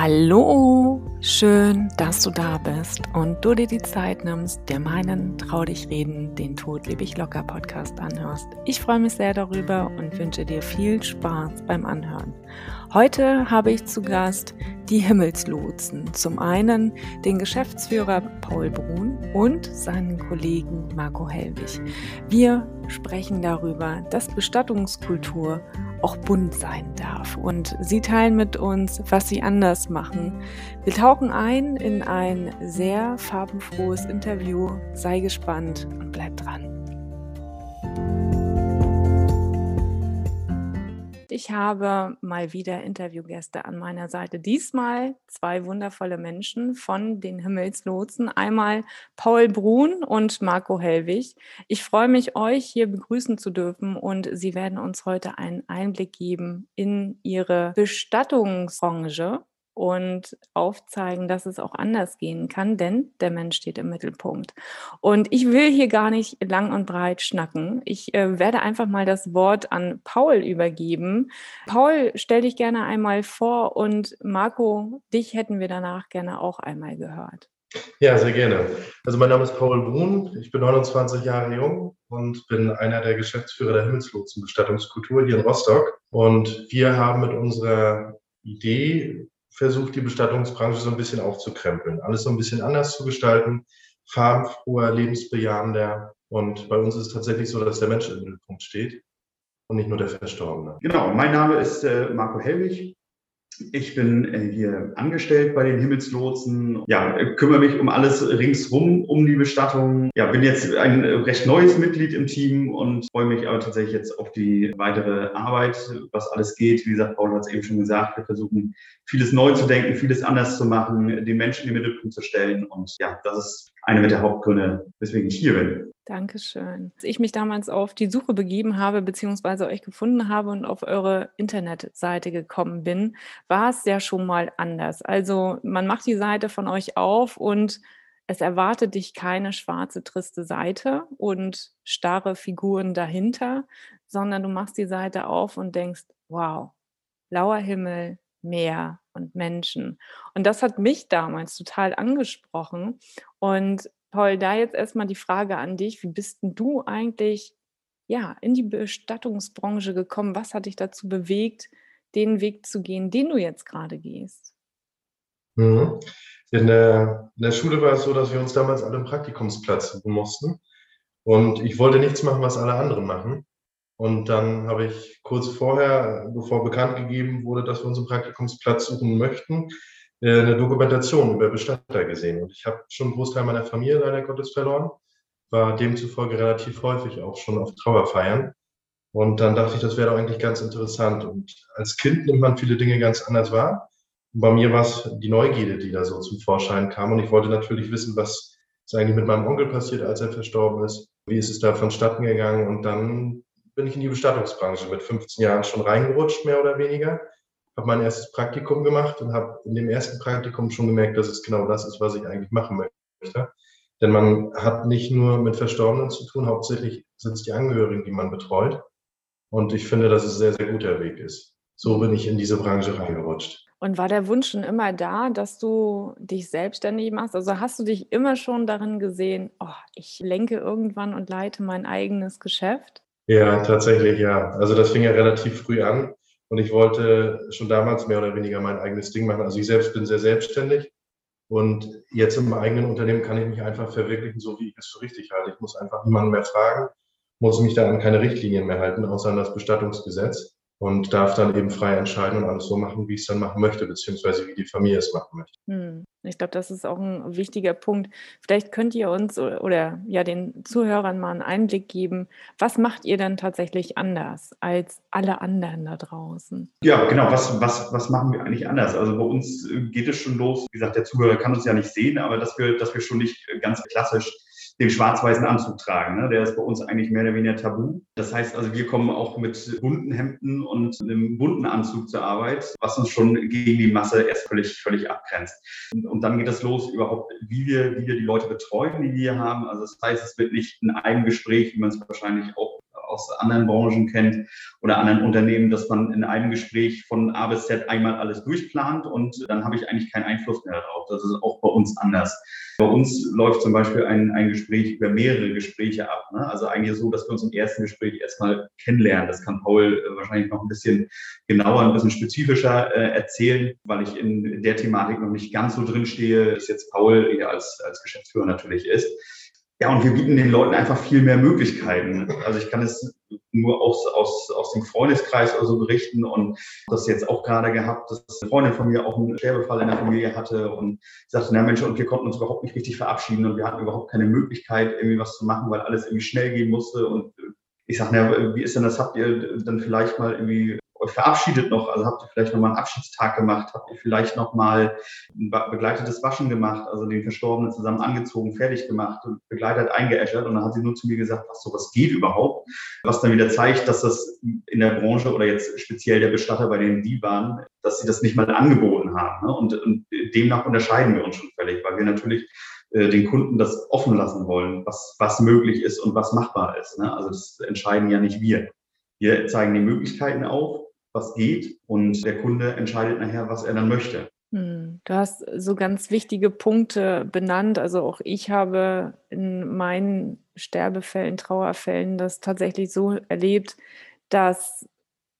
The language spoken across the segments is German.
Hallo, schön, dass du da bist und du dir die Zeit nimmst, dir meinen Trau dich reden, den Tod lebe ich locker Podcast anhörst. Ich freue mich sehr darüber und wünsche dir viel Spaß beim Anhören. Heute habe ich zu Gast die Himmelslotsen. Zum einen den Geschäftsführer Paul Brun und seinen Kollegen Marco Hellwig. Wir sprechen darüber, dass Bestattungskultur auch bunt sein darf. Und sie teilen mit uns, was sie anders machen. Wir tauchen ein in ein sehr farbenfrohes Interview. Sei gespannt und bleib dran. Ich habe mal wieder Interviewgäste an meiner Seite. Diesmal zwei wundervolle Menschen von den Himmelslotsen. Einmal Paul Brun und Marco Hellwig. Ich freue mich, euch hier begrüßen zu dürfen und sie werden uns heute einen Einblick geben in ihre Bestattungsbranche und aufzeigen, dass es auch anders gehen kann, denn der Mensch steht im Mittelpunkt. Und ich will hier gar nicht lang und breit schnacken. Ich äh, werde einfach mal das Wort an Paul übergeben. Paul, stell dich gerne einmal vor und Marco, dich hätten wir danach gerne auch einmal gehört. Ja, sehr gerne. Also mein Name ist Paul Brun, ich bin 29 Jahre jung und bin einer der Geschäftsführer der Himmelslotsen Bestattungskultur hier in Rostock. Und wir haben mit unserer Idee versucht, die Bestattungsbranche so ein bisschen aufzukrempeln, alles so ein bisschen anders zu gestalten, farbenfroher, lebensbejahender. Und bei uns ist es tatsächlich so, dass der Mensch im Mittelpunkt steht und nicht nur der Verstorbene. Genau, mein Name ist äh, Marco Helwig. Ich bin äh, hier angestellt bei den Himmelslotsen. Ja, kümmere mich um alles ringsrum, um die Bestattung. Ja, bin jetzt ein recht neues Mitglied im Team und freue mich aber tatsächlich jetzt auf die weitere Arbeit, was alles geht. Wie gesagt, Paul hat es eben schon gesagt, wir versuchen vieles neu zu denken, vieles anders zu machen, den Menschen in den Mittelpunkt zu stellen. Und ja, das ist eine mit der Hauptgründe, weswegen ich hier bin. Dankeschön. Als ich mich damals auf die Suche begeben habe, beziehungsweise euch gefunden habe und auf eure Internetseite gekommen bin, war es ja schon mal anders. Also man macht die Seite von euch auf und es erwartet dich keine schwarze, triste Seite und starre Figuren dahinter, sondern du machst die Seite auf und denkst, wow, blauer Himmel, Meer und Menschen. Und das hat mich damals total angesprochen. Und Paul, da jetzt erstmal die Frage an dich, wie bist denn du eigentlich ja, in die Bestattungsbranche gekommen? Was hat dich dazu bewegt, den Weg zu gehen, den du jetzt gerade gehst? Mhm. In, der, in der Schule war es so, dass wir uns damals alle einen Praktikumsplatz suchen mussten. Und ich wollte nichts machen, was alle anderen machen. Und dann habe ich kurz vorher, bevor bekannt gegeben wurde, dass wir uns einen Praktikumsplatz suchen möchten, äh, eine Dokumentation über Bestatter gesehen. Und ich habe schon einen Großteil meiner Familie leider Gottes verloren, war demzufolge relativ häufig auch schon auf Trauerfeiern. Und dann dachte ich, das wäre doch eigentlich ganz interessant. Und als Kind nimmt man viele Dinge ganz anders wahr. Und bei mir war es die Neugierde, die da so zum Vorschein kam. Und ich wollte natürlich wissen, was ist eigentlich mit meinem Onkel passiert, als er verstorben ist. Wie ist es da vonstatten gegangen? Und dann bin ich in die Bestattungsbranche mit 15 Jahren schon reingerutscht, mehr oder weniger habe mein erstes Praktikum gemacht und habe in dem ersten Praktikum schon gemerkt, dass es genau das ist, was ich eigentlich machen möchte. Denn man hat nicht nur mit Verstorbenen zu tun, hauptsächlich sind es die Angehörigen, die man betreut. Und ich finde, dass es ein sehr, sehr guter Weg ist. So bin ich in diese Branche reingerutscht. Und war der Wunsch schon immer da, dass du dich selbstständig machst? Also hast du dich immer schon darin gesehen, oh, ich lenke irgendwann und leite mein eigenes Geschäft? Ja, tatsächlich ja. Also das fing ja relativ früh an. Und ich wollte schon damals mehr oder weniger mein eigenes Ding machen. Also ich selbst bin sehr selbstständig. Und jetzt im eigenen Unternehmen kann ich mich einfach verwirklichen, so wie ich es für richtig halte. Ich muss einfach niemanden mehr fragen, muss mich da an keine Richtlinien mehr halten, außer an das Bestattungsgesetz und darf dann eben frei entscheiden und alles so machen, wie ich es dann machen möchte, beziehungsweise wie die Familie es machen möchte. Hm. Ich glaube, das ist auch ein wichtiger Punkt. Vielleicht könnt ihr uns oder ja den Zuhörern mal einen Einblick geben, was macht ihr denn tatsächlich anders als alle anderen da draußen? Ja, genau. Was, was, was machen wir eigentlich anders? Also bei uns geht es schon los. Wie gesagt, der Zuhörer kann uns ja nicht sehen, aber dass wir, dass wir schon nicht ganz klassisch den schwarz-weißen Anzug tragen. Ne? Der ist bei uns eigentlich mehr oder weniger tabu. Das heißt also, wir kommen auch mit bunten Hemden und einem bunten Anzug zur Arbeit, was uns schon gegen die Masse erst völlig, völlig abgrenzt. Und, und dann geht es los überhaupt, wie wir, wie wir die Leute betreuen, die wir haben. Also das heißt, es wird nicht ein Eigengespräch, wie man es wahrscheinlich auch aus anderen Branchen kennt oder anderen Unternehmen, dass man in einem Gespräch von A bis Z einmal alles durchplant und dann habe ich eigentlich keinen Einfluss mehr darauf. Das ist auch bei uns anders. Bei uns läuft zum Beispiel ein, ein Gespräch über mehrere Gespräche ab. Ne? Also eigentlich so, dass wir uns im ersten Gespräch erstmal kennenlernen. Das kann Paul äh, wahrscheinlich noch ein bisschen genauer, ein bisschen spezifischer äh, erzählen, weil ich in der Thematik noch nicht ganz so drin stehe, ist jetzt Paul hier als, als Geschäftsführer natürlich ist. Ja, und wir bieten den Leuten einfach viel mehr Möglichkeiten. Also ich kann es nur aus, aus, aus dem Freundeskreis oder so berichten und das jetzt auch gerade gehabt, dass eine Freundin von mir auch einen Sterbefall in der Familie hatte und sagte, na Mensch, und wir konnten uns überhaupt nicht richtig verabschieden und wir hatten überhaupt keine Möglichkeit, irgendwie was zu machen, weil alles irgendwie schnell gehen musste und ich sage, na, wie ist denn das? Habt ihr dann vielleicht mal irgendwie euch verabschiedet noch? Also habt ihr vielleicht nochmal einen Abschiedstag gemacht? Habt ihr vielleicht nochmal ein begleitetes Waschen gemacht? Also den Verstorbenen zusammen angezogen, fertig gemacht und begleitet eingeäschert? Und dann hat sie nur zu mir gesagt, was sowas geht überhaupt? Was dann wieder zeigt, dass das in der Branche oder jetzt speziell der Bestatter, bei denen die dass sie das nicht mal angeboten haben. Ne? Und, und demnach unterscheiden wir uns schon völlig, weil wir natürlich äh, den Kunden das offen lassen wollen, was, was möglich ist und was machbar ist. Ne? Also das entscheiden ja nicht wir. Wir zeigen die Möglichkeiten auf, was geht und der Kunde entscheidet nachher, was er dann möchte. Hm, du hast so ganz wichtige Punkte benannt. Also auch ich habe in meinen Sterbefällen, Trauerfällen das tatsächlich so erlebt, dass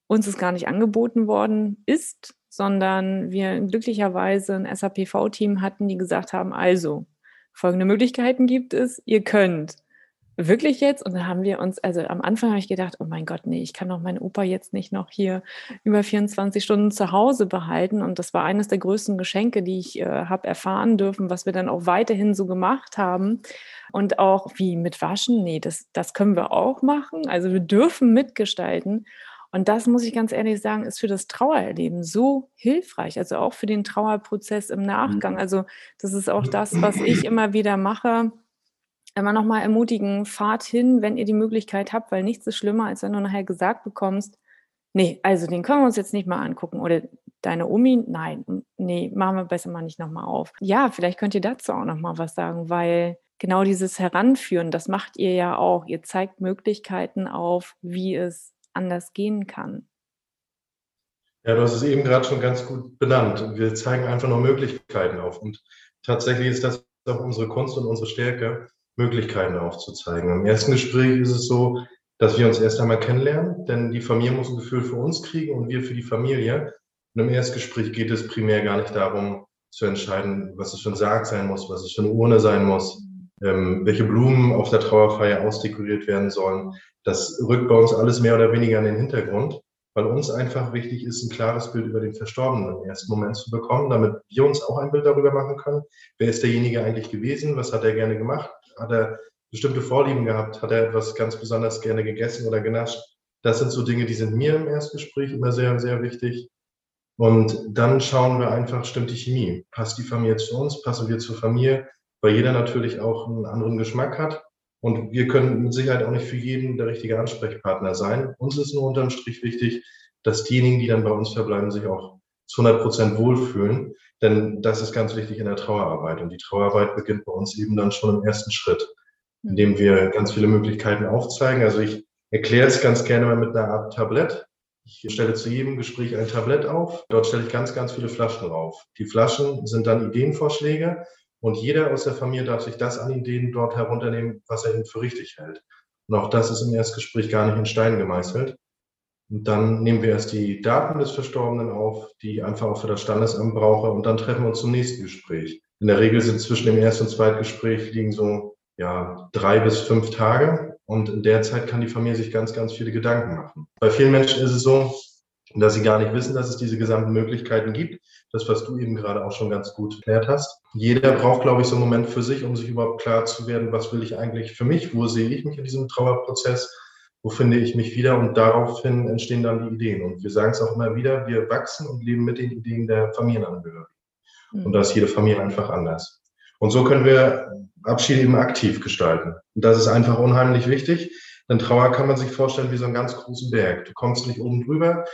uns es gar nicht angeboten worden ist, sondern wir glücklicherweise ein SAPV-Team hatten, die gesagt haben, also folgende Möglichkeiten gibt es, ihr könnt wirklich jetzt? Und dann haben wir uns, also am Anfang habe ich gedacht, oh mein Gott, nee, ich kann doch meinen Opa jetzt nicht noch hier über 24 Stunden zu Hause behalten. Und das war eines der größten Geschenke, die ich äh, habe erfahren dürfen, was wir dann auch weiterhin so gemacht haben. Und auch wie mit Waschen, nee, das, das können wir auch machen. Also wir dürfen mitgestalten. Und das muss ich ganz ehrlich sagen, ist für das Trauererleben so hilfreich, also auch für den Trauerprozess im Nachgang. Mhm. Also das ist auch das, was ich immer wieder mache immer noch mal ermutigen, fahrt hin, wenn ihr die Möglichkeit habt, weil nichts ist schlimmer, als wenn du nachher gesagt bekommst, nee, also den können wir uns jetzt nicht mal angucken oder deine Omi, nein, nee, machen wir besser mal nicht noch mal auf. Ja, vielleicht könnt ihr dazu auch noch mal was sagen, weil genau dieses Heranführen, das macht ihr ja auch. Ihr zeigt Möglichkeiten auf, wie es anders gehen kann. Ja, du hast es eben gerade schon ganz gut benannt. Wir zeigen einfach nur Möglichkeiten auf. Und tatsächlich ist das auch unsere Kunst und unsere Stärke, Möglichkeiten aufzuzeigen. Im ersten Gespräch ist es so, dass wir uns erst einmal kennenlernen, denn die Familie muss ein Gefühl für uns kriegen und wir für die Familie. Und im Erstgespräch geht es primär gar nicht darum, zu entscheiden, was es für ein Sarg sein muss, was es für eine Urne sein muss, ähm, welche Blumen auf der Trauerfeier ausdekoriert werden sollen. Das rückt bei uns alles mehr oder weniger in den Hintergrund, weil uns einfach wichtig ist, ein klares Bild über den Verstorbenen im ersten Moment zu bekommen, damit wir uns auch ein Bild darüber machen können. Wer ist derjenige eigentlich gewesen? Was hat er gerne gemacht? Hat er bestimmte Vorlieben gehabt? Hat er etwas ganz besonders gerne gegessen oder genascht? Das sind so Dinge, die sind mir im Erstgespräch immer sehr, sehr wichtig. Und dann schauen wir einfach, stimmt die Chemie? Passt die Familie zu uns? Passen wir zur Familie? Weil jeder natürlich auch einen anderen Geschmack hat. Und wir können mit Sicherheit auch nicht für jeden der richtige Ansprechpartner sein. Uns ist nur unterm Strich wichtig, dass diejenigen, die dann bei uns verbleiben, sich auch zu 100 Prozent wohlfühlen. Denn das ist ganz wichtig in der Trauerarbeit. Und die Trauerarbeit beginnt bei uns eben dann schon im ersten Schritt, hm. indem wir ganz viele Möglichkeiten aufzeigen. Also ich erkläre es ganz gerne mal mit einer Art Tablett. Ich stelle zu jedem Gespräch ein Tablett auf. Dort stelle ich ganz, ganz viele Flaschen drauf. Die Flaschen sind dann Ideenvorschläge und jeder aus der Familie darf sich das an Ideen dort herunternehmen, was er eben für richtig hält. Und auch das ist im Erstgespräch gar nicht in Stein gemeißelt. Und dann nehmen wir erst die Daten des Verstorbenen auf, die ich einfach auch für das Standesamt brauche. Und dann treffen wir uns zum nächsten Gespräch. In der Regel sind zwischen dem Erst- und Zweitgespräch liegen so ja, drei bis fünf Tage. Und in der Zeit kann die Familie sich ganz, ganz viele Gedanken machen. Bei vielen Menschen ist es so, dass sie gar nicht wissen, dass es diese gesamten Möglichkeiten gibt. Das, was du eben gerade auch schon ganz gut erklärt hast. Jeder braucht, glaube ich, so einen Moment für sich, um sich überhaupt klar zu werden, was will ich eigentlich für mich? Wo sehe ich mich in diesem Trauerprozess? Wo finde ich mich wieder und daraufhin entstehen dann die Ideen. Und wir sagen es auch immer wieder, wir wachsen und leben mit den Ideen der Familienangehörigen. Mhm. Und da ist jede Familie einfach anders. Und so können wir Abschied eben aktiv gestalten. Und das ist einfach unheimlich wichtig, denn Trauer kann man sich vorstellen wie so einen ganz großen Berg. Du kommst nicht oben drüber,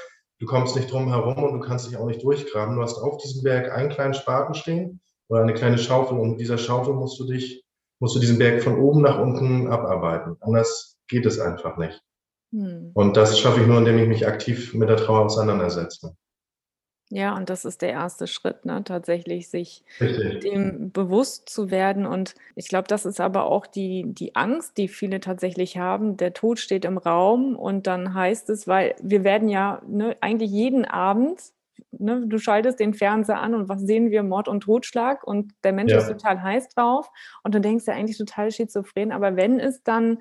du kommst nicht drum herum und du kannst dich auch nicht durchgraben. Du hast auf diesem Berg einen kleinen Spaten stehen oder eine kleine Schaufel und mit dieser Schaufel musst du dich, musst du diesen Berg von oben nach unten abarbeiten. Anders geht es einfach nicht. Hm. Und das schaffe ich nur, indem ich mich aktiv mit der Trauer auseinandersetze. Ja, und das ist der erste Schritt, ne? tatsächlich sich Richtig. dem bewusst zu werden. Und ich glaube, das ist aber auch die, die Angst, die viele tatsächlich haben. Der Tod steht im Raum und dann heißt es, weil wir werden ja ne, eigentlich jeden Abend, ne, du schaltest den Fernseher an und was sehen wir? Mord und Totschlag und der Mensch ja. ist total heiß drauf und du denkst ja eigentlich total schizophren. Aber wenn es dann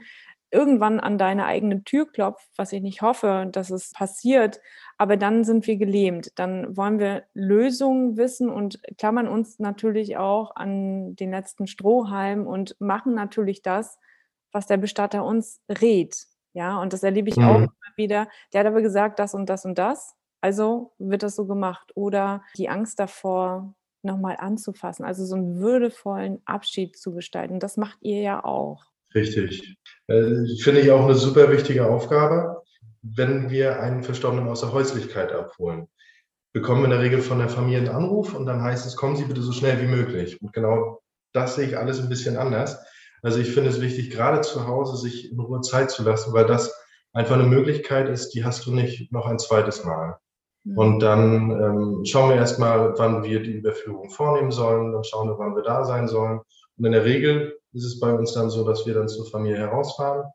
irgendwann an deine eigene Tür klopft, was ich nicht hoffe, dass es passiert, aber dann sind wir gelähmt. Dann wollen wir Lösungen wissen und klammern uns natürlich auch an den letzten Strohhalm und machen natürlich das, was der Bestatter uns rät. Ja, und das erlebe ich mhm. auch immer wieder. Der hat aber gesagt, das und das und das. Also wird das so gemacht. Oder die Angst davor, nochmal anzufassen. Also so einen würdevollen Abschied zu gestalten. Das macht ihr ja auch. Richtig. Äh, finde ich auch eine super wichtige Aufgabe, wenn wir einen Verstorbenen aus der Häuslichkeit abholen. Bekommen wir in der Regel von der Familie einen Anruf und dann heißt es, kommen Sie bitte so schnell wie möglich. Und genau das sehe ich alles ein bisschen anders. Also ich finde es wichtig, gerade zu Hause sich in Ruhe Zeit zu lassen, weil das einfach eine Möglichkeit ist, die hast du nicht noch ein zweites Mal. Mhm. Und dann ähm, schauen wir erstmal, wann wir die Überführung vornehmen sollen, dann schauen wir, wann wir da sein sollen. Und in der Regel ist es bei uns dann so, dass wir dann zur Familie herausfahren.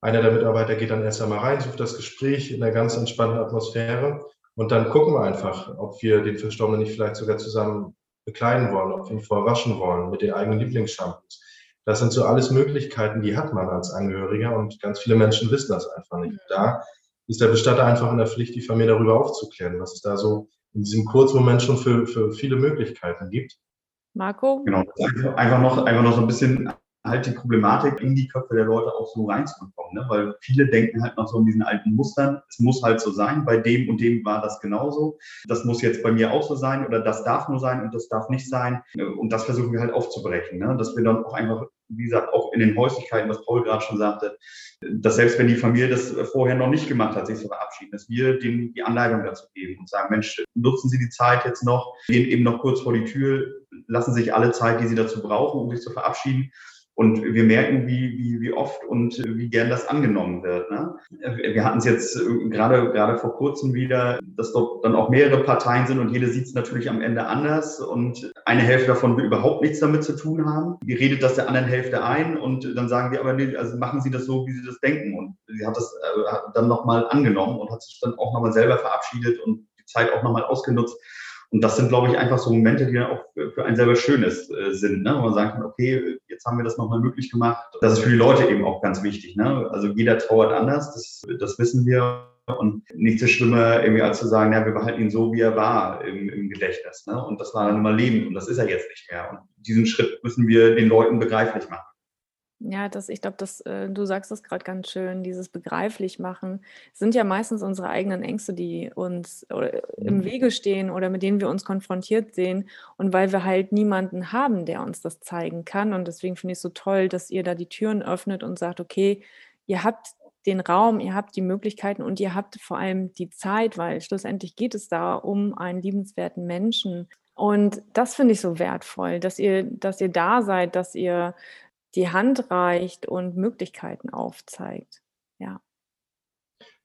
Einer der Mitarbeiter geht dann erst einmal rein, sucht das Gespräch in einer ganz entspannten Atmosphäre und dann gucken wir einfach, ob wir den Verstorbenen nicht vielleicht sogar zusammen bekleiden wollen, ob wir ihn vorher waschen wollen mit den eigenen Lieblingsshampoos. Das sind so alles Möglichkeiten, die hat man als Angehöriger und ganz viele Menschen wissen das einfach nicht. Da ist der Bestatter einfach in der Pflicht, die Familie darüber aufzuklären, was es da so in diesem Kurzmoment schon für, für viele Möglichkeiten gibt. Marco? Genau, einfach noch, einfach noch so ein bisschen halt die Problematik in die Köpfe der Leute auch so reinzubekommen, ne? weil viele denken halt noch so in diesen alten Mustern, es muss halt so sein, bei dem und dem war das genauso, das muss jetzt bei mir auch so sein oder das darf nur sein und das darf nicht sein und das versuchen wir halt aufzubrechen, ne? dass wir dann auch einfach, wie gesagt, auch in den Häuslichkeiten, was Paul gerade schon sagte, dass selbst wenn die Familie das vorher noch nicht gemacht hat, sich zu verabschieden, dass wir denen die Anleitung dazu geben und sagen, Mensch, nutzen Sie die Zeit jetzt noch, gehen eben noch kurz vor die Tür, lassen sich alle Zeit, die Sie dazu brauchen, um sich zu verabschieden und wir merken, wie, wie, wie oft und wie gern das angenommen wird. Ne? Wir hatten es jetzt äh, gerade, gerade vor kurzem wieder, dass dort dann auch mehrere Parteien sind und jede sieht es natürlich am Ende anders und eine Hälfte davon will überhaupt nichts damit zu tun haben. Die redet das der anderen Hälfte ein und dann sagen wir aber, nee, also machen Sie das so, wie Sie das denken. Und sie hat das äh, dann nochmal angenommen und hat sich dann auch nochmal selber verabschiedet und die Zeit auch nochmal ausgenutzt und das sind, glaube ich, einfach so Momente, die dann auch für einen selber Schönes äh, sind, ne? wo man sagen kann, okay, jetzt haben wir das nochmal möglich gemacht. Das ist für die Leute eben auch ganz wichtig. Ne? Also jeder trauert anders, das, das wissen wir. Und nichts ist schlimmer, irgendwie als zu sagen, ja, wir behalten ihn so, wie er war im, im Gedächtnis. Ne? Und das war dann immer lebend und das ist er jetzt nicht mehr. Und diesen Schritt müssen wir den Leuten begreiflich machen. Ja, das ich glaube, äh, du sagst das gerade ganz schön, dieses begreiflich machen, sind ja meistens unsere eigenen Ängste, die uns oder im mhm. Wege stehen oder mit denen wir uns konfrontiert sehen und weil wir halt niemanden haben, der uns das zeigen kann und deswegen finde ich es so toll, dass ihr da die Türen öffnet und sagt: „Okay, ihr habt den Raum, ihr habt die Möglichkeiten und ihr habt vor allem die Zeit“, weil schlussendlich geht es da um einen liebenswerten Menschen. Und das finde ich so wertvoll, dass ihr dass ihr da seid, dass ihr die Hand reicht und Möglichkeiten aufzeigt. Ja.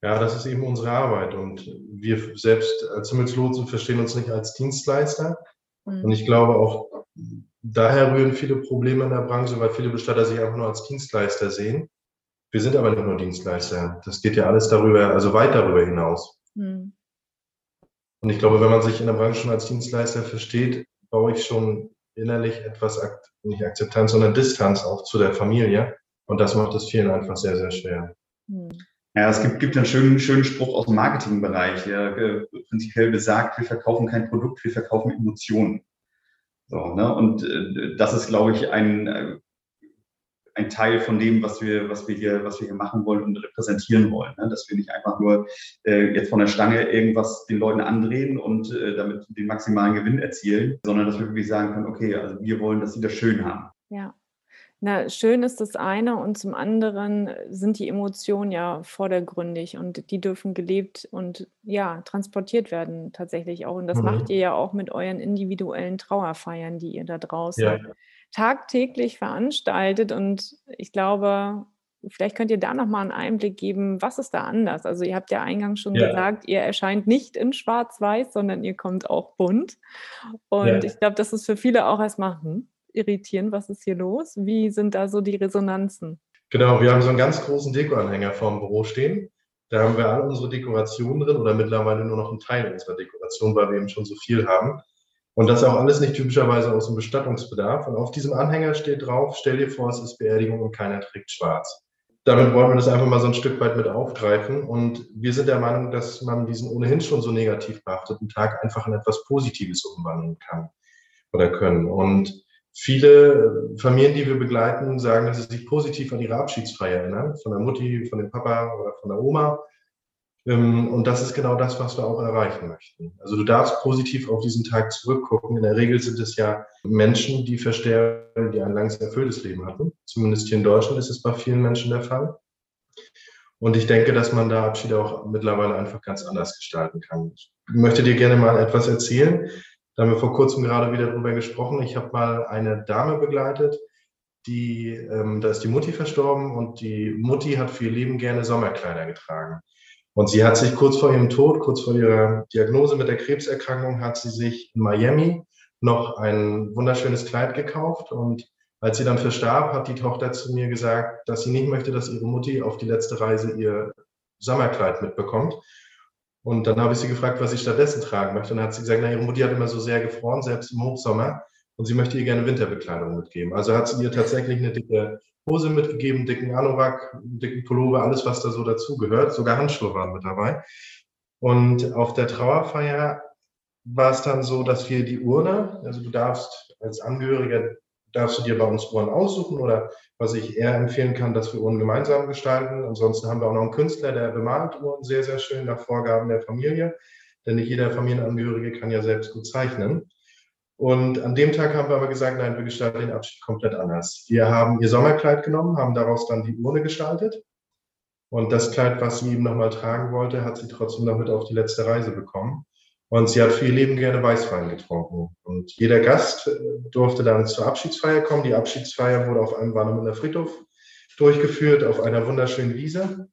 Ja, das ist eben unsere Arbeit. Und wir selbst als Himmelslotsen verstehen uns nicht als Dienstleister. Mhm. Und ich glaube auch, daher rühren viele Probleme in der Branche, weil viele Bestatter sich einfach nur als Dienstleister sehen. Wir sind aber nicht nur Dienstleister. Das geht ja alles darüber, also weit darüber hinaus. Mhm. Und ich glaube, wenn man sich in der Branche schon als Dienstleister versteht, baue ich schon innerlich etwas, nicht Akzeptanz, sondern Distanz auch zu der Familie. Und das macht es vielen einfach sehr, sehr schwer. Hm. Ja, es gibt, gibt einen schönen, schönen Spruch aus dem Marketingbereich, der äh, prinzipiell besagt, wir verkaufen kein Produkt, wir verkaufen Emotionen. So, ne? Und äh, das ist, glaube ich, ein, äh, ein Teil von dem, was wir, was wir hier, was wir hier machen wollen und repräsentieren wollen. Ne? Dass wir nicht einfach nur äh, jetzt von der Stange irgendwas den Leuten andrehen und äh, damit den maximalen Gewinn erzielen, sondern dass wir wirklich sagen können, okay, also wir wollen, dass sie das schön haben. Ja. Na, schön ist das eine und zum anderen sind die Emotionen ja vordergründig und die dürfen gelebt und ja, transportiert werden tatsächlich auch. Und das mhm. macht ihr ja auch mit euren individuellen Trauerfeiern, die ihr da draußen ja tagtäglich veranstaltet. Und ich glaube, vielleicht könnt ihr da nochmal einen Einblick geben, was ist da anders? Also ihr habt ja eingangs schon ja. gesagt, ihr erscheint nicht in schwarz-weiß, sondern ihr kommt auch bunt. Und ja. ich glaube, das ist für viele auch erstmal hm, irritierend, was ist hier los? Wie sind da so die Resonanzen? Genau, wir haben so einen ganz großen Dekoanhänger vorm Büro stehen. Da haben wir alle unsere Dekorationen drin oder mittlerweile nur noch einen Teil unserer Dekoration, weil wir eben schon so viel haben. Und das auch alles nicht typischerweise aus dem Bestattungsbedarf. Und auf diesem Anhänger steht drauf, stell dir vor, es ist Beerdigung und keiner trägt schwarz. Damit wollen wir das einfach mal so ein Stück weit mit aufgreifen. Und wir sind der Meinung, dass man diesen ohnehin schon so negativ behafteten Tag einfach in etwas Positives umwandeln kann oder können. Und viele Familien, die wir begleiten, sagen, dass sie sich positiv an ihre Abschiedsfeier erinnern, von der Mutti, von dem Papa oder von der Oma. Ähm, und das ist genau das, was wir auch erreichen möchten. Also du darfst positiv auf diesen Tag zurückgucken. In der Regel sind es ja Menschen, die versterben, die ein langes erfülltes Leben hatten. Zumindest hier in Deutschland ist es bei vielen Menschen der Fall. Und ich denke, dass man da Abschiede auch mittlerweile einfach ganz anders gestalten kann. Ich möchte dir gerne mal etwas erzählen. Da haben wir vor kurzem gerade wieder drüber gesprochen. Ich habe mal eine Dame begleitet, die, ähm, da ist die Mutti verstorben und die Mutti hat für ihr Leben gerne Sommerkleider getragen. Und sie hat sich kurz vor ihrem Tod, kurz vor ihrer Diagnose mit der Krebserkrankung, hat sie sich in Miami noch ein wunderschönes Kleid gekauft. Und als sie dann verstarb, hat die Tochter zu mir gesagt, dass sie nicht möchte, dass ihre Mutti auf die letzte Reise ihr Sommerkleid mitbekommt. Und dann habe ich sie gefragt, was sie stattdessen tragen möchte. Und dann hat sie gesagt, na, ihre Mutti hat immer so sehr gefroren, selbst im Hochsommer. Und sie möchte ihr gerne Winterbekleidung mitgeben. Also hat sie ihr tatsächlich eine dicke Hose mitgegeben, dicken Anorak, dicken Pullover, alles, was da so dazugehört. Sogar Handschuhe waren mit dabei. Und auf der Trauerfeier war es dann so, dass wir die Urne, also du darfst als Angehöriger, darfst du dir bei uns Uhren aussuchen oder was ich eher empfehlen kann, dass wir Uhren gemeinsam gestalten. Ansonsten haben wir auch noch einen Künstler, der bemalt Uhren sehr, sehr schön nach Vorgaben der Familie. Denn nicht jeder Familienangehörige kann ja selbst gut zeichnen. Und an dem Tag haben wir aber gesagt, nein, wir gestalten den Abschied komplett anders. Wir haben ihr Sommerkleid genommen, haben daraus dann die Urne gestaltet. Und das Kleid, was sie eben nochmal tragen wollte, hat sie trotzdem noch mit auf die letzte Reise bekommen. Und sie hat für ihr Leben gerne Weißwein getrunken. Und jeder Gast äh, durfte dann zur Abschiedsfeier kommen. Die Abschiedsfeier wurde auf einem Warnemünder Friedhof durchgeführt, auf einer wunderschönen Wiese.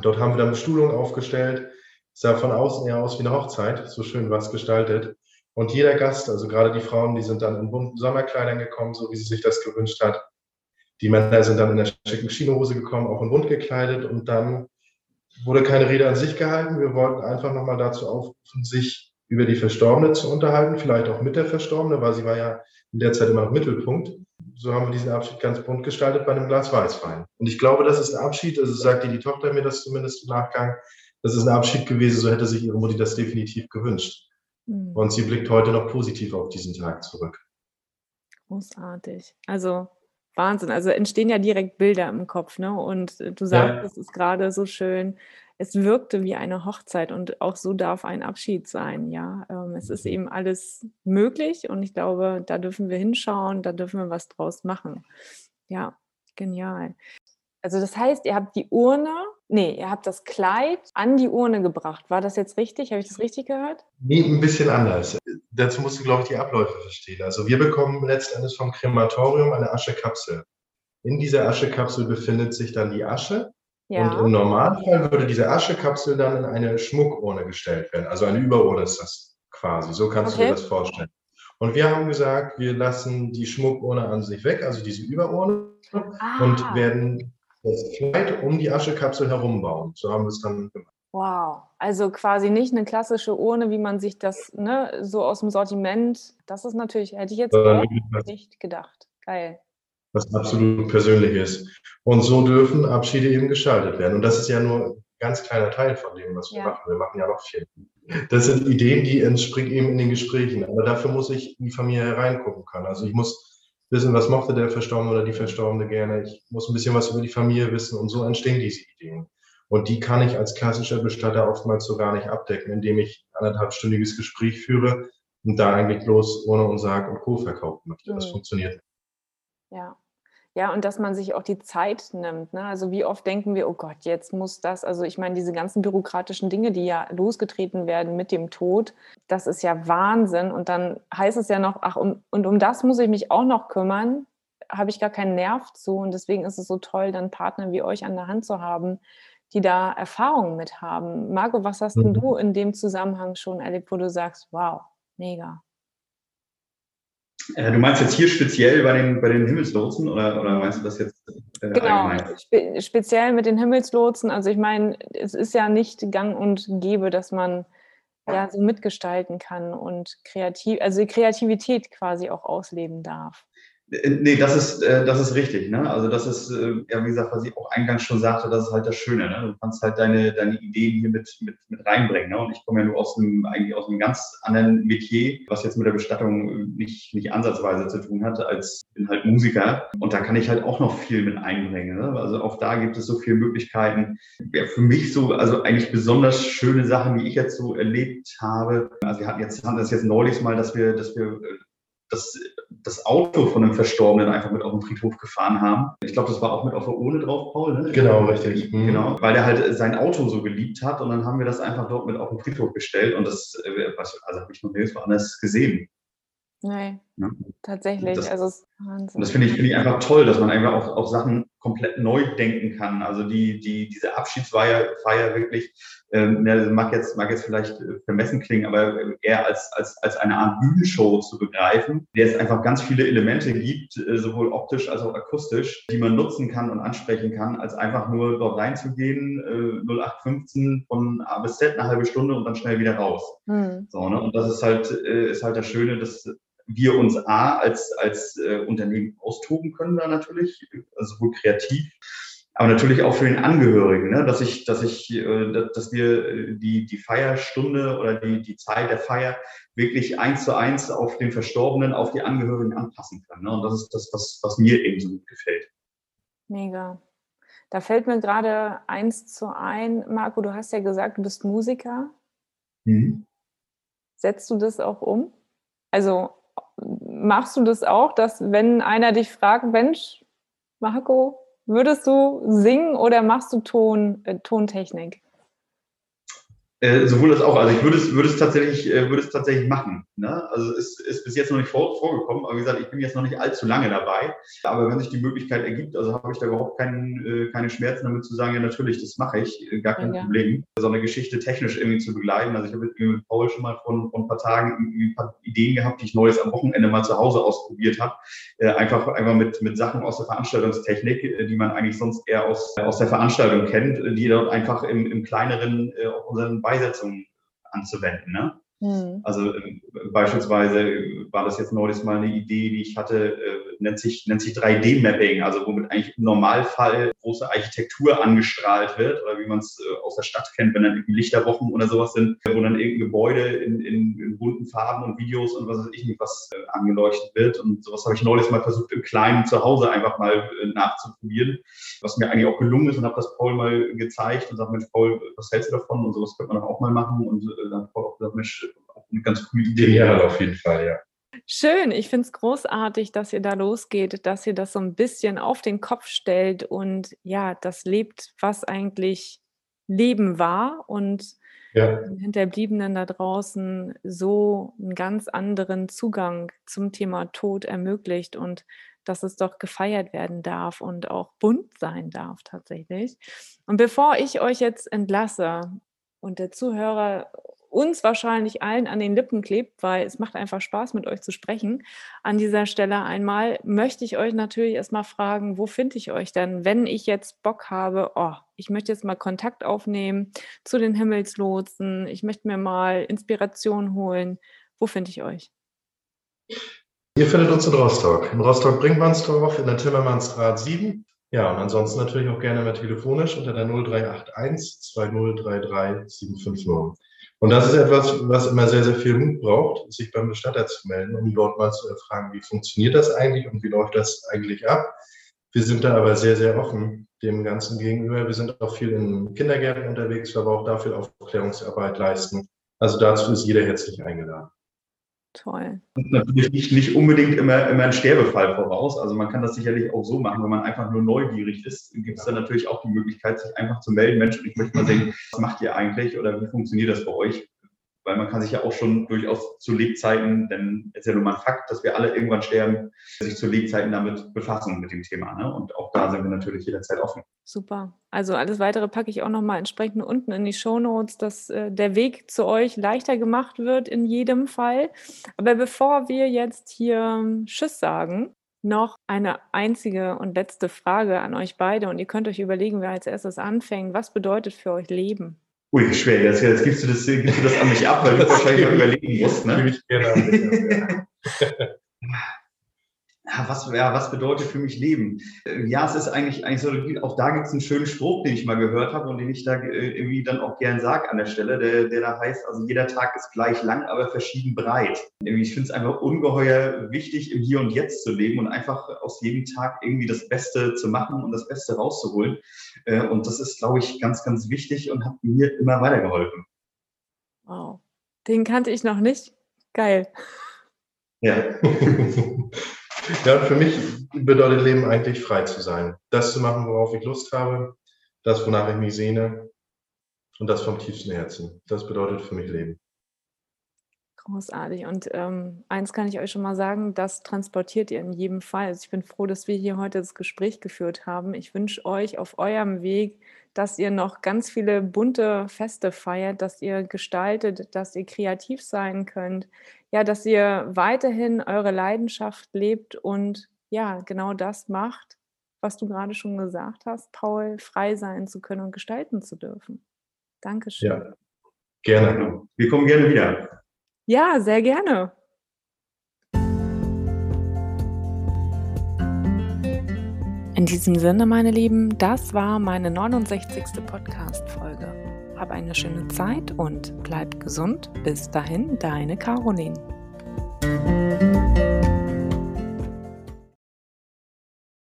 Dort haben wir dann Bestuhlung aufgestellt. sah von außen eher aus wie eine Hochzeit. So schön was gestaltet. Und jeder Gast, also gerade die Frauen, die sind dann in bunten Sommerkleidern gekommen, so wie sie sich das gewünscht hat. Die Männer sind dann in der schicken Chinohose gekommen, auch in bunt gekleidet. Und dann wurde keine Rede an sich gehalten. Wir wollten einfach nochmal dazu aufrufen, sich über die Verstorbene zu unterhalten, vielleicht auch mit der Verstorbene, weil sie war ja in der Zeit immer noch Mittelpunkt. So haben wir diesen Abschied ganz bunt gestaltet bei einem Glas Weißwein. Und ich glaube, das ist ein Abschied, also sagte die Tochter mir das zumindest im Nachgang, das ist ein Abschied gewesen, so hätte sich ihre Mutti das definitiv gewünscht. Mhm. Und sie blickt heute noch positiv auf diesen Tag zurück. Großartig. Also Wahnsinn. Also entstehen ja direkt Bilder im Kopf, ne? Und du sagst, ja. es ist gerade so schön. Es wirkte wie eine Hochzeit und auch so darf ein Abschied sein, ja. Ähm, es ist mhm. eben alles möglich und ich glaube, da dürfen wir hinschauen, da dürfen wir was draus machen. Ja, genial. Also das heißt, ihr habt die Urne Nee, ihr habt das Kleid an die Urne gebracht. War das jetzt richtig? Habe ich das richtig gehört? Nee, ein bisschen anders. Dazu musst du, glaube ich, die Abläufe verstehen. Also wir bekommen letztendlich vom Krematorium eine Aschekapsel. In dieser Aschekapsel befindet sich dann die Asche. Ja. Und im Normalfall würde diese Aschekapsel dann in eine Schmuckurne gestellt werden. Also eine Überurne ist das quasi. So kannst okay. du dir das vorstellen. Und wir haben gesagt, wir lassen die Schmuckurne an sich weg, also diese Überurne, ah. und werden das Kleid um die Aschekapsel herum bauen. So haben wir es dann gemacht. Wow, also quasi nicht eine klassische Urne, wie man sich das ne, so aus dem Sortiment, das ist natürlich, hätte ich jetzt nicht gedacht. Geil. Was absolut persönlich ist. Und so dürfen Abschiede eben gestaltet werden. Und das ist ja nur ein ganz kleiner Teil von dem, was wir ja. machen. Wir machen ja noch viel. Das sind Ideen, die entspringen eben in den Gesprächen. Aber dafür muss ich in die Familie hereingucken können. Also ich muss wissen, was mochte der Verstorbene oder die Verstorbene gerne. Ich muss ein bisschen was über die Familie wissen und so entstehen diese Ideen. Und die kann ich als klassischer Bestatter oftmals so gar nicht abdecken, indem ich anderthalbstündiges Gespräch führe und da eigentlich bloß ohne und Sarg und Co. verkaufen möchte. Das mhm. funktioniert. Ja, ja, und dass man sich auch die Zeit nimmt. Ne? Also wie oft denken wir, oh Gott, jetzt muss das, also ich meine, diese ganzen bürokratischen Dinge, die ja losgetreten werden mit dem Tod, das ist ja Wahnsinn. Und dann heißt es ja noch, ach, um, und um das muss ich mich auch noch kümmern. habe ich gar keinen Nerv zu. Und deswegen ist es so toll, dann Partner wie euch an der Hand zu haben, die da Erfahrungen mit haben. Marco, was hast mhm. du in dem Zusammenhang schon erlebt, wo du sagst, wow, mega? Äh, du meinst jetzt hier speziell bei den, bei den Himmelslotsen oder, oder meinst du das jetzt äh, genau, spe speziell mit den Himmelslotsen. Also ich meine, es ist ja nicht gang und gäbe, dass man ja so mitgestalten kann und kreativ, also Kreativität quasi auch ausleben darf. Äh, nee, das ist, äh, das ist richtig. Ne? Also das ist, äh, ja, wie gesagt, was ich auch eingangs schon sagte, das ist halt das Schöne. Ne? Du kannst halt deine, deine Ideen hier mit, mit, mit reinbringen. Ne? Und ich komme ja nur aus einem, eigentlich aus einem ganz anderen Metier, was jetzt mit der Bestattung nicht, nicht ansatzweise zu tun hatte, als bin halt Musiker. Und da kann ich halt auch noch viel mit einbringen. Ne? Also auch da gibt es so viele Möglichkeiten. Ja, für mich so, also eigentlich besonders schöne Sachen, die ich jetzt so erlebt habe. Also wir hatten jetzt, haben das jetzt neulich mal, dass wir, dass wir das, das Auto von einem Verstorbenen einfach mit auf den Friedhof gefahren haben. Ich glaube, das war auch mit auf der Urne drauf, Paul. Ne? Genau, richtig. Mhm. Genau, weil er halt sein Auto so geliebt hat und dann haben wir das einfach dort mit auf den Friedhof gestellt und das, äh, also habe ich noch nirgendwo anders gesehen. Nee, ja. tatsächlich. Das, also Und das finde ich, find ich einfach toll, dass man einfach auch, auch Sachen komplett neu denken kann. Also die, die, diese Abschiedsfeier Feier wirklich, ähm, ne, mag, jetzt, mag jetzt vielleicht äh, vermessen klingen, aber eher als, als, als eine Art Bühnenshow zu begreifen, der es einfach ganz viele Elemente gibt, äh, sowohl optisch als auch akustisch, die man nutzen kann und ansprechen kann, als einfach nur dort reinzugehen, äh, 0815 von A bis Z, eine halbe Stunde und dann schnell wieder raus. Mhm. So, ne? Und das ist halt, äh, ist halt das Schöne, dass wir uns A als, als äh, Unternehmen austoben können da natürlich, also sowohl kreativ, aber natürlich auch für den Angehörigen, ne? dass ich, dass ich, äh, dass wir äh, die, die Feierstunde oder die, die Zeit der Feier wirklich eins zu eins auf den Verstorbenen, auf die Angehörigen anpassen können. Ne? Und das ist das, was, was mir eben so gut gefällt. Mega. Da fällt mir gerade eins zu ein. Marco, du hast ja gesagt, du bist Musiker. Mhm. Setzt du das auch um? Also machst du das auch, dass wenn einer dich fragt, Mensch, Marco, würdest du singen oder machst du Ton, äh, Tontechnik? Äh, sowohl das auch. Also ich würde es, würde es tatsächlich, äh, würde es tatsächlich machen. Ne? Also es ist bis jetzt noch nicht vor, vorgekommen, aber wie gesagt, ich bin jetzt noch nicht allzu lange dabei. Aber wenn sich die Möglichkeit ergibt, also habe ich da überhaupt keinen, äh, keine Schmerzen damit zu sagen, ja natürlich, das mache ich, gar kein ja. Problem. So eine Geschichte technisch irgendwie zu begleiten. Also ich habe mit Paul schon mal vor, vor ein paar Tagen ein paar Ideen gehabt, die ich Neues am Wochenende mal zu Hause ausprobiert habe. Äh, einfach, einfach mit, mit Sachen aus der Veranstaltungstechnik, die man eigentlich sonst eher aus, aus der Veranstaltung kennt, die dort einfach im, im kleineren auf unseren Beisetzungen anzuwenden. Ne? Mhm. Also äh, beispielsweise war das jetzt neulich mal eine Idee, die ich hatte, äh, nennt sich, nennt sich 3D-Mapping, also womit eigentlich im Normalfall große Architektur angestrahlt wird oder wie man es äh, aus der Stadt kennt, wenn dann irgendwie Lichterwochen oder sowas sind, wo dann irgendein Gebäude in, in, in bunten Farben und Videos und was weiß ich nicht was äh, angeleuchtet wird. Und sowas habe ich neulich mal versucht, im Kleinen zu Hause einfach mal äh, nachzuprobieren, was mir eigentlich auch gelungen ist und habe das Paul mal gezeigt und sagt, Mensch, Paul, was hältst du davon? Und sowas könnte man auch mal machen. Und äh, dann Paul auch gesagt, Mensch, eine ganz coole Idee. Ja, auf jeden Fall, ja. Schön, ich finde es großartig, dass ihr da losgeht, dass ihr das so ein bisschen auf den Kopf stellt und ja, das lebt, was eigentlich Leben war und ja. Hinterbliebenen da draußen so einen ganz anderen Zugang zum Thema Tod ermöglicht und dass es doch gefeiert werden darf und auch bunt sein darf tatsächlich. Und bevor ich euch jetzt entlasse und der Zuhörer uns wahrscheinlich allen an den Lippen klebt, weil es macht einfach Spaß, mit euch zu sprechen. An dieser Stelle einmal möchte ich euch natürlich erstmal fragen, wo finde ich euch denn, wenn ich jetzt Bock habe, oh, ich möchte jetzt mal Kontakt aufnehmen zu den Himmelslotsen, ich möchte mir mal Inspiration holen. Wo finde ich euch? Ihr findet uns in Rostock, in Rostock-Brinkmannsdorf, in der Timmermannsstraße 7. Ja, und ansonsten natürlich auch gerne mal telefonisch unter der 0381 2033 750. Und das ist etwas, was immer sehr, sehr viel Mut braucht, sich beim Bestatter zu melden, um dort mal zu erfragen, wie funktioniert das eigentlich und wie läuft das eigentlich ab. Wir sind da aber sehr, sehr offen dem Ganzen gegenüber. Wir sind auch viel in Kindergärten unterwegs, aber auch dafür Aufklärungsarbeit leisten. Also dazu ist jeder herzlich eingeladen. Toll. Und natürlich nicht, nicht unbedingt immer, immer ein Sterbefall voraus. Also man kann das sicherlich auch so machen, wenn man einfach nur neugierig ist, gibt es dann natürlich auch die Möglichkeit, sich einfach zu melden, Mensch, ich möchte mal sehen, was macht ihr eigentlich oder wie funktioniert das bei euch? Weil man kann sich ja auch schon durchaus zu Lebzeiten, denn ist ja nun mal ein Fakt, dass wir alle irgendwann sterben, sich zu Lebzeiten damit befassen mit dem Thema. Ne? Und auch da sind wir natürlich jederzeit offen. Super. Also alles weitere packe ich auch nochmal entsprechend unten in die Show Notes, dass äh, der Weg zu euch leichter gemacht wird in jedem Fall. Aber bevor wir jetzt hier Tschüss sagen, noch eine einzige und letzte Frage an euch beide und ihr könnt euch überlegen, wer als erstes anfängt. Was bedeutet für euch Leben? Ui, schwer. Jetzt, jetzt gibst, du das, gibst du das an mich ab, weil du wahrscheinlich auch überlegen musst. Ne? Ich gerne Ja, was, ja, was bedeutet für mich Leben? Äh, ja, es ist eigentlich, eigentlich so, auch da gibt es einen schönen Spruch, den ich mal gehört habe und den ich da äh, irgendwie dann auch gern sage an der Stelle, der, der da heißt, also jeder Tag ist gleich lang, aber verschieden breit. Ich finde es einfach ungeheuer wichtig, im Hier und Jetzt zu leben und einfach aus jedem Tag irgendwie das Beste zu machen und das Beste rauszuholen. Äh, und das ist, glaube ich, ganz, ganz wichtig und hat mir immer weitergeholfen. Wow, den kannte ich noch nicht. Geil. Ja. Ja, für mich bedeutet Leben eigentlich frei zu sein. Das zu machen, worauf ich Lust habe, das, wonach ich mich sehne und das vom tiefsten Herzen. Das bedeutet für mich Leben. Großartig. Und ähm, eins kann ich euch schon mal sagen, das transportiert ihr in jedem Fall. Also ich bin froh, dass wir hier heute das Gespräch geführt haben. Ich wünsche euch auf eurem Weg, dass ihr noch ganz viele bunte Feste feiert, dass ihr gestaltet, dass ihr kreativ sein könnt, ja, dass ihr weiterhin eure Leidenschaft lebt und ja, genau das macht, was du gerade schon gesagt hast, Paul, frei sein zu können und gestalten zu dürfen. Dankeschön. Ja, gerne. Wir kommen gerne wieder. Ja, sehr gerne. In diesem Sinne, meine Lieben, das war meine 69. Podcast-Folge. Hab eine schöne Zeit und bleib gesund. Bis dahin, deine Caroline.